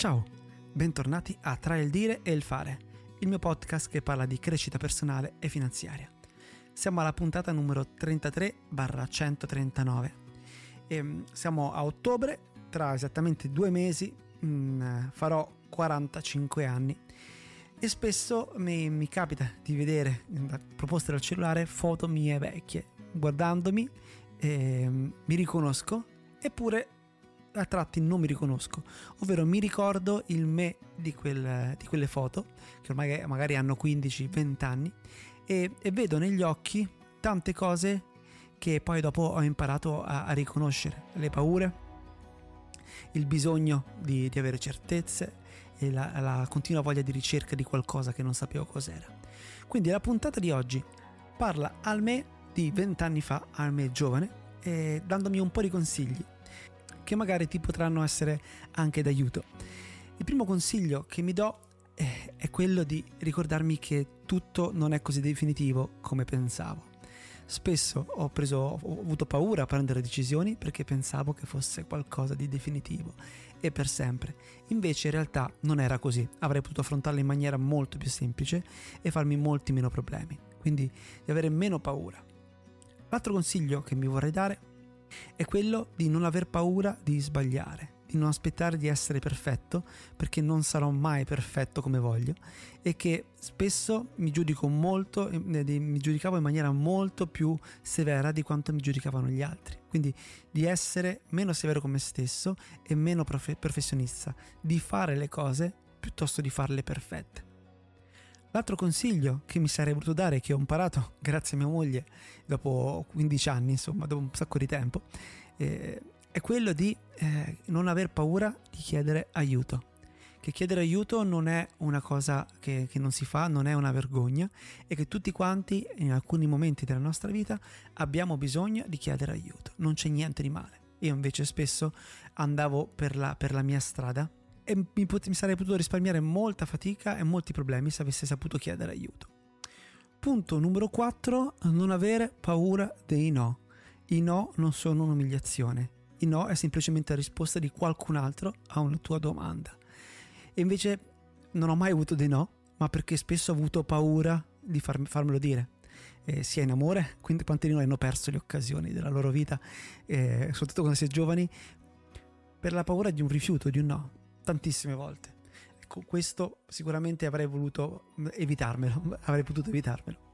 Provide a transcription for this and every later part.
Ciao, bentornati a Tra il dire e il fare, il mio podcast che parla di crescita personale e finanziaria. Siamo alla puntata numero 33-139 e mm, siamo a ottobre, tra esattamente due mesi mm, farò 45 anni e spesso mi, mi capita di vedere proposte dal cellulare foto mie vecchie. Guardandomi eh, mi riconosco eppure a tratti non mi riconosco, ovvero mi ricordo il me di, quel, di quelle foto, che ormai magari hanno 15-20 anni, e, e, vedo negli occhi tante cose che poi dopo ho imparato a, a riconoscere, le paure, il bisogno di, di avere certezze e la, la continua voglia di ricerca di qualcosa che non sapevo cos'era. Quindi la puntata di oggi parla al me di 20 anni fa, al me giovane, e dandomi un po' di consigli che magari ti potranno essere anche d'aiuto. Il primo consiglio che mi do è quello di ricordarmi che tutto non è così definitivo come pensavo. Spesso ho, preso, ho avuto paura a prendere decisioni perché pensavo che fosse qualcosa di definitivo e per sempre. Invece in realtà non era così, avrei potuto affrontarlo in maniera molto più semplice e farmi molti meno problemi. Quindi di avere meno paura. L'altro consiglio che mi vorrei dare è quello di non aver paura di sbagliare, di non aspettare di essere perfetto perché non sarò mai perfetto come voglio e che spesso mi giudico molto, eh, mi giudicavo in maniera molto più severa di quanto mi giudicavano gli altri. Quindi di essere meno severo con me stesso e meno prof- professionista, di fare le cose piuttosto di farle perfette. L'altro consiglio che mi sarei voluto dare, che ho imparato grazie a mia moglie dopo 15 anni, insomma, dopo un sacco di tempo, eh, è quello di eh, non aver paura di chiedere aiuto. Che chiedere aiuto non è una cosa che, che non si fa, non è una vergogna e che tutti quanti in alcuni momenti della nostra vita abbiamo bisogno di chiedere aiuto. Non c'è niente di male. Io invece spesso andavo per la, per la mia strada e mi, pot- mi sarei potuto risparmiare molta fatica e molti problemi se avessi saputo chiedere aiuto. Punto numero 4. Non avere paura dei no. I no non sono un'umiliazione. I no è semplicemente la risposta di qualcun altro a una tua domanda. E invece non ho mai avuto dei no, ma perché spesso ho avuto paura di far- farmelo dire. Eh, sia in amore, quindi quanti di noi hanno perso le occasioni della loro vita, eh, soprattutto quando si è giovani, per la paura di un rifiuto, di un no tantissime volte. Ecco, questo sicuramente avrei voluto evitarmelo, avrei potuto evitarmelo.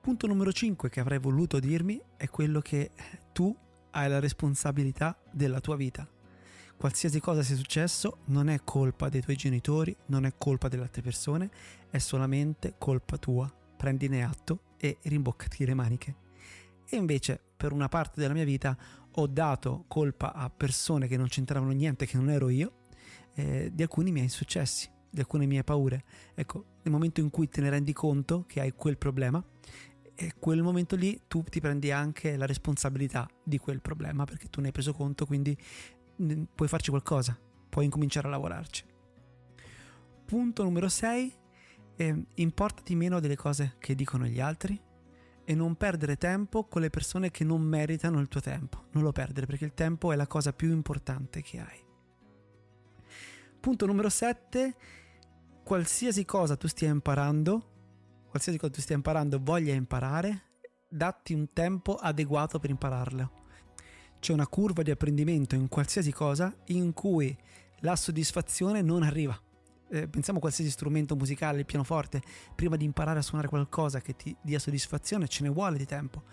Punto numero 5 che avrei voluto dirmi è quello che tu hai la responsabilità della tua vita. Qualsiasi cosa sia successo non è colpa dei tuoi genitori, non è colpa delle altre persone, è solamente colpa tua. Prendine atto e rimboccati le maniche. E invece, per una parte della mia vita, ho dato colpa a persone che non c'entravano niente, che non ero io, eh, di alcuni miei insuccessi, di alcune mie paure. Ecco, nel momento in cui te ne rendi conto che hai quel problema, e quel momento lì tu ti prendi anche la responsabilità di quel problema perché tu ne hai preso conto, quindi puoi farci qualcosa, puoi incominciare a lavorarci. Punto numero 6. Eh, importati meno delle cose che dicono gli altri e non perdere tempo con le persone che non meritano il tuo tempo. Non lo perdere perché il tempo è la cosa più importante che hai. Punto numero 7. Qualsiasi cosa tu stia imparando, qualsiasi cosa tu stia imparando voglia imparare, datti un tempo adeguato per impararlo. C'è una curva di apprendimento in qualsiasi cosa in cui la soddisfazione non arriva eh, pensiamo a qualsiasi strumento musicale, il pianoforte, prima di imparare a suonare qualcosa che ti dia soddisfazione ce ne vuole di tempo.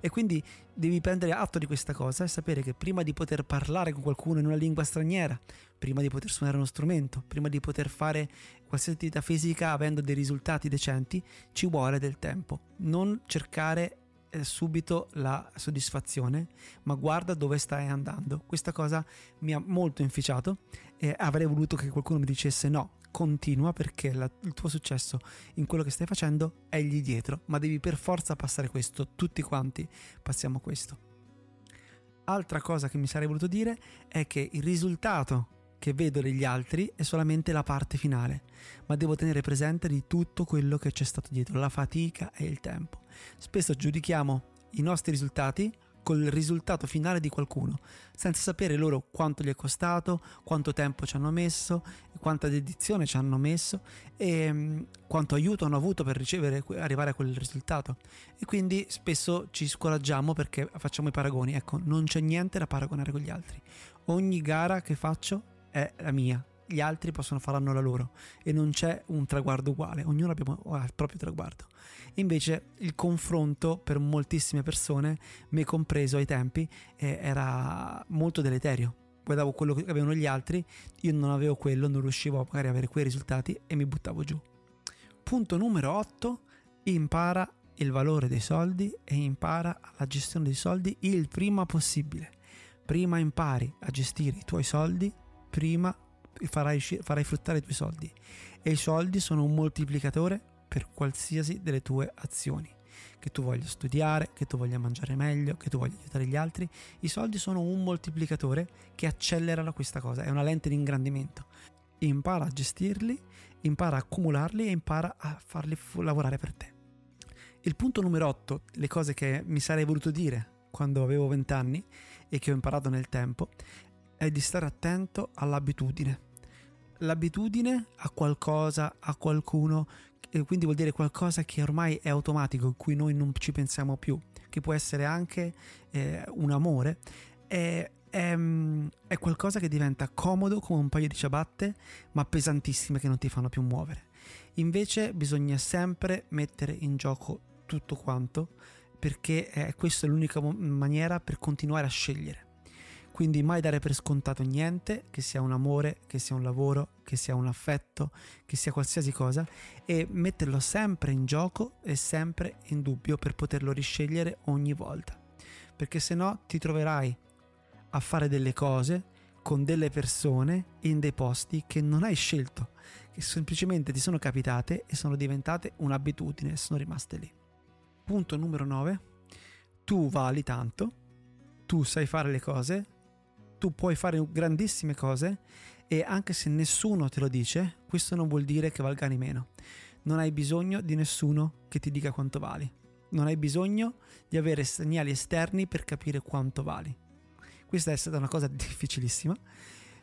E quindi devi prendere atto di questa cosa e sapere che prima di poter parlare con qualcuno in una lingua straniera, prima di poter suonare uno strumento, prima di poter fare qualsiasi attività fisica avendo dei risultati decenti, ci vuole del tempo. Non cercare eh, subito la soddisfazione, ma guarda dove stai andando. Questa cosa mi ha molto inficiato e avrei voluto che qualcuno mi dicesse no, continua perché la, il tuo successo in quello che stai facendo è lì dietro, ma devi per forza passare questo, tutti quanti passiamo questo. Altra cosa che mi sarei voluto dire è che il risultato che vedo degli altri è solamente la parte finale, ma devo tenere presente di tutto quello che c'è stato dietro, la fatica e il tempo. Spesso giudichiamo i nostri risultati col risultato finale di qualcuno, senza sapere loro quanto gli è costato, quanto tempo ci hanno messo, quanta dedizione ci hanno messo e um, quanto aiuto hanno avuto per ricevere, arrivare a quel risultato. E quindi spesso ci scoraggiamo perché facciamo i paragoni. Ecco, non c'è niente da paragonare con gli altri. Ogni gara che faccio è la mia, gli altri possono faranno la loro e non c'è un traguardo uguale, ognuno ha il proprio traguardo. Invece il confronto per moltissime persone, me compreso ai tempi, eh, era molto deleterio. Guardavo quello che avevano gli altri, io non avevo quello, non riuscivo magari a avere quei risultati e mi buttavo giù. Punto numero 8, impara il valore dei soldi e impara la gestione dei soldi il prima possibile. Prima impari a gestire i tuoi soldi, prima farai, farai fruttare i tuoi soldi. E i soldi sono un moltiplicatore per qualsiasi delle tue azioni. Che tu voglia studiare, che tu voglia mangiare meglio, che tu voglia aiutare gli altri, i soldi sono un moltiplicatore che accelera questa cosa, è una lente di ingrandimento. Impara a gestirli, impara a accumularli e impara a farli lavorare per te. Il punto numero 8, le cose che mi sarei voluto dire quando avevo 20 anni e che ho imparato nel tempo, è di stare attento all'abitudine. L'abitudine a qualcosa, a qualcuno, quindi vuol dire qualcosa che ormai è automatico, in cui noi non ci pensiamo più, che può essere anche eh, un amore, è, è, è qualcosa che diventa comodo come un paio di ciabatte, ma pesantissime che non ti fanno più muovere. Invece bisogna sempre mettere in gioco tutto quanto, perché eh, questa è l'unica maniera per continuare a scegliere. Quindi mai dare per scontato niente, che sia un amore, che sia un lavoro, che sia un affetto, che sia qualsiasi cosa, e metterlo sempre in gioco e sempre in dubbio per poterlo riscegliere ogni volta. Perché se no ti troverai a fare delle cose con delle persone in dei posti che non hai scelto, che semplicemente ti sono capitate e sono diventate un'abitudine e sono rimaste lì. Punto numero 9. Tu vali tanto, tu sai fare le cose, tu puoi fare grandissime cose e anche se nessuno te lo dice, questo non vuol dire che valgani meno. Non hai bisogno di nessuno che ti dica quanto vali. Non hai bisogno di avere segnali esterni per capire quanto vali. Questa è stata una cosa difficilissima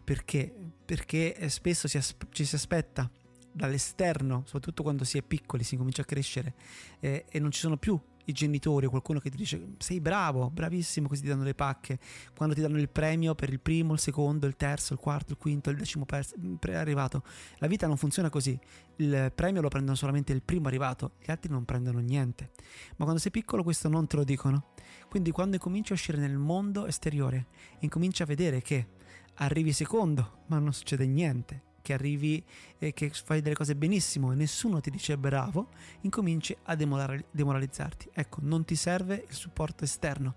perché, perché spesso ci si aspetta dall'esterno, soprattutto quando si è piccoli, si comincia a crescere eh, e non ci sono più i genitori o qualcuno che ti dice sei bravo, bravissimo, così ti danno le pacche, quando ti danno il premio per il primo, il secondo, il terzo, il quarto, il quinto, il decimo pers- arrivato. La vita non funziona così, il premio lo prendono solamente il primo arrivato, gli altri non prendono niente. Ma quando sei piccolo questo non te lo dicono. Quindi quando incominci a uscire nel mondo esteriore, incominci a vedere che arrivi secondo, ma non succede niente che arrivi e che fai delle cose benissimo e nessuno ti dice bravo, incominci a demoralizzarti. Ecco, non ti serve il supporto esterno.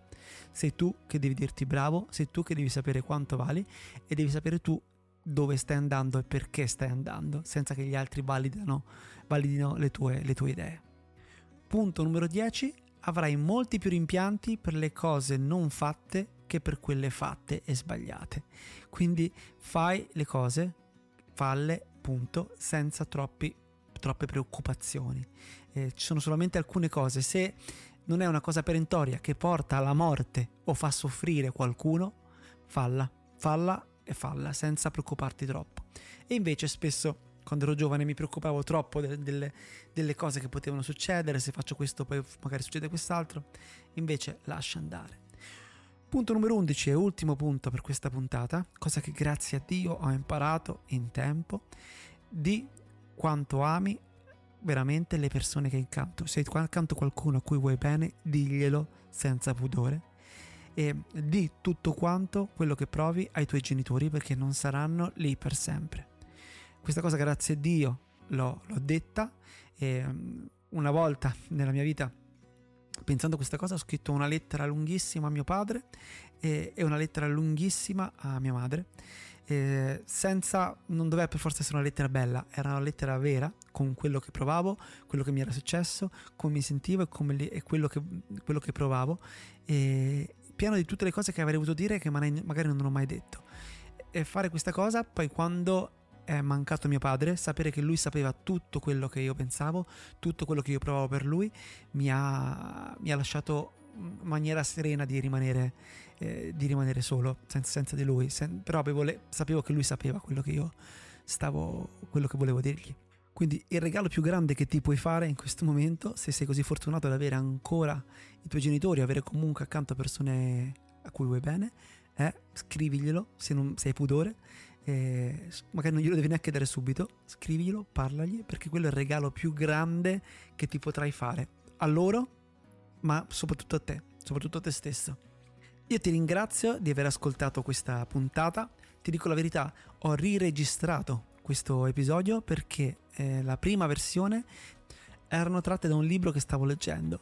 Sei tu che devi dirti bravo, sei tu che devi sapere quanto vali e devi sapere tu dove stai andando e perché stai andando, senza che gli altri validino, validino le, tue, le tue idee. Punto numero 10. Avrai molti più rimpianti per le cose non fatte che per quelle fatte e sbagliate. Quindi fai le cose falle, punto, senza troppi, troppe preoccupazioni. Eh, ci sono solamente alcune cose. Se non è una cosa perentoria che porta alla morte o fa soffrire qualcuno, falla, falla e falla senza preoccuparti troppo. E invece spesso quando ero giovane mi preoccupavo troppo delle, delle, delle, cose che potevano succedere, se faccio questo poi magari succede quest'altro, invece lascia andare. Punto numero 11 e ultimo punto per questa puntata, cosa che grazie a Dio ho imparato in tempo, di quanto ami veramente le persone che incanto. Se accanto qualcuno a cui vuoi bene, diglielo senza pudore e di tutto quanto quello che provi ai tuoi genitori perché non saranno lì per sempre. Questa cosa grazie a Dio l'ho, l'ho detta e mm, una volta nella mia vita pensando a questa cosa ho scritto una lettera lunghissima a mio padre e, e una lettera lunghissima a mia madre eh, senza non doveva per forza essere una lettera bella era una lettera vera con quello che provavo quello che mi era successo come mi sentivo e, li, e quello, che, quello, che, provavo e pieno di tutte le cose che avrei voluto dire che magari non ho mai detto. E fare questa cosa poi quando è mancato mio padre, sapere che lui sapeva tutto quello che io pensavo, tutto quello che io provavo per lui, mi ha, mi ha lasciato maniera serena di rimanere, eh, di rimanere solo senza, senza, di lui. Sen- però le- sapevo che lui sapeva quello che io stavo, quello che volevo dirgli. Quindi il regalo più grande che ti puoi fare in questo momento, se sei così fortunato ad avere ancora i tuoi genitori, avere comunque accanto persone a cui vuoi bene, è scriviglielo se, non, se hai pudore. Eh, magari non glielo devi neanche dare subito, scriviglielo, parlagli, perché quello è il regalo più grande che ti potrai fare a loro, ma soprattutto a te, soprattutto a te stesso. Io ti ringrazio di aver ascoltato questa puntata. Ti dico la verità, ho riregistrato questo episodio perché eh, la prima versione erano tratte da un libro che stavo leggendo,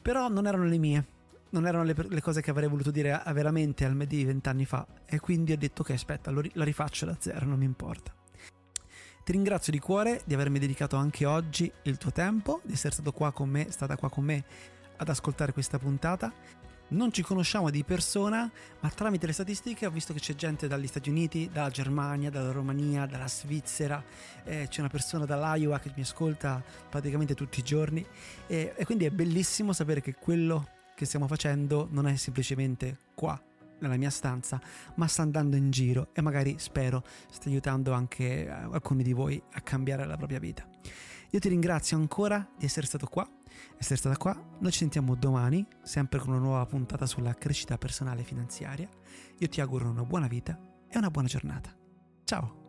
però non erano le mie, non erano le, le cose che avrei voluto dire a, a veramente al di vent'anni fa e quindi ho detto che aspetta, lo, la rifaccio da zero, non mi importa. Ti ringrazio di cuore di avermi dedicato anche oggi il tuo tempo, di essere stato qua con me, stata qua con me ad ascoltare questa puntata non ci conosciamo di persona, ma tramite le statistiche ho visto che c'è gente dagli Stati Uniti, dalla Germania, dalla Romania, dalla Svizzera, eh, c'è una persona dall'Iowa che mi ascolta praticamente tutti i giorni e, e quindi è bellissimo sapere che quello che stiamo facendo non è semplicemente qua nella mia stanza, ma sta andando in giro e magari spero sta aiutando anche alcuni di voi a cambiare la propria vita. Io ti ringrazio ancora di essere stato qua essere stata qua. Noi ci sentiamo domani, sempre con una nuova puntata sulla crescita personale e finanziaria. Io ti auguro una buona vita e una buona giornata. Ciao!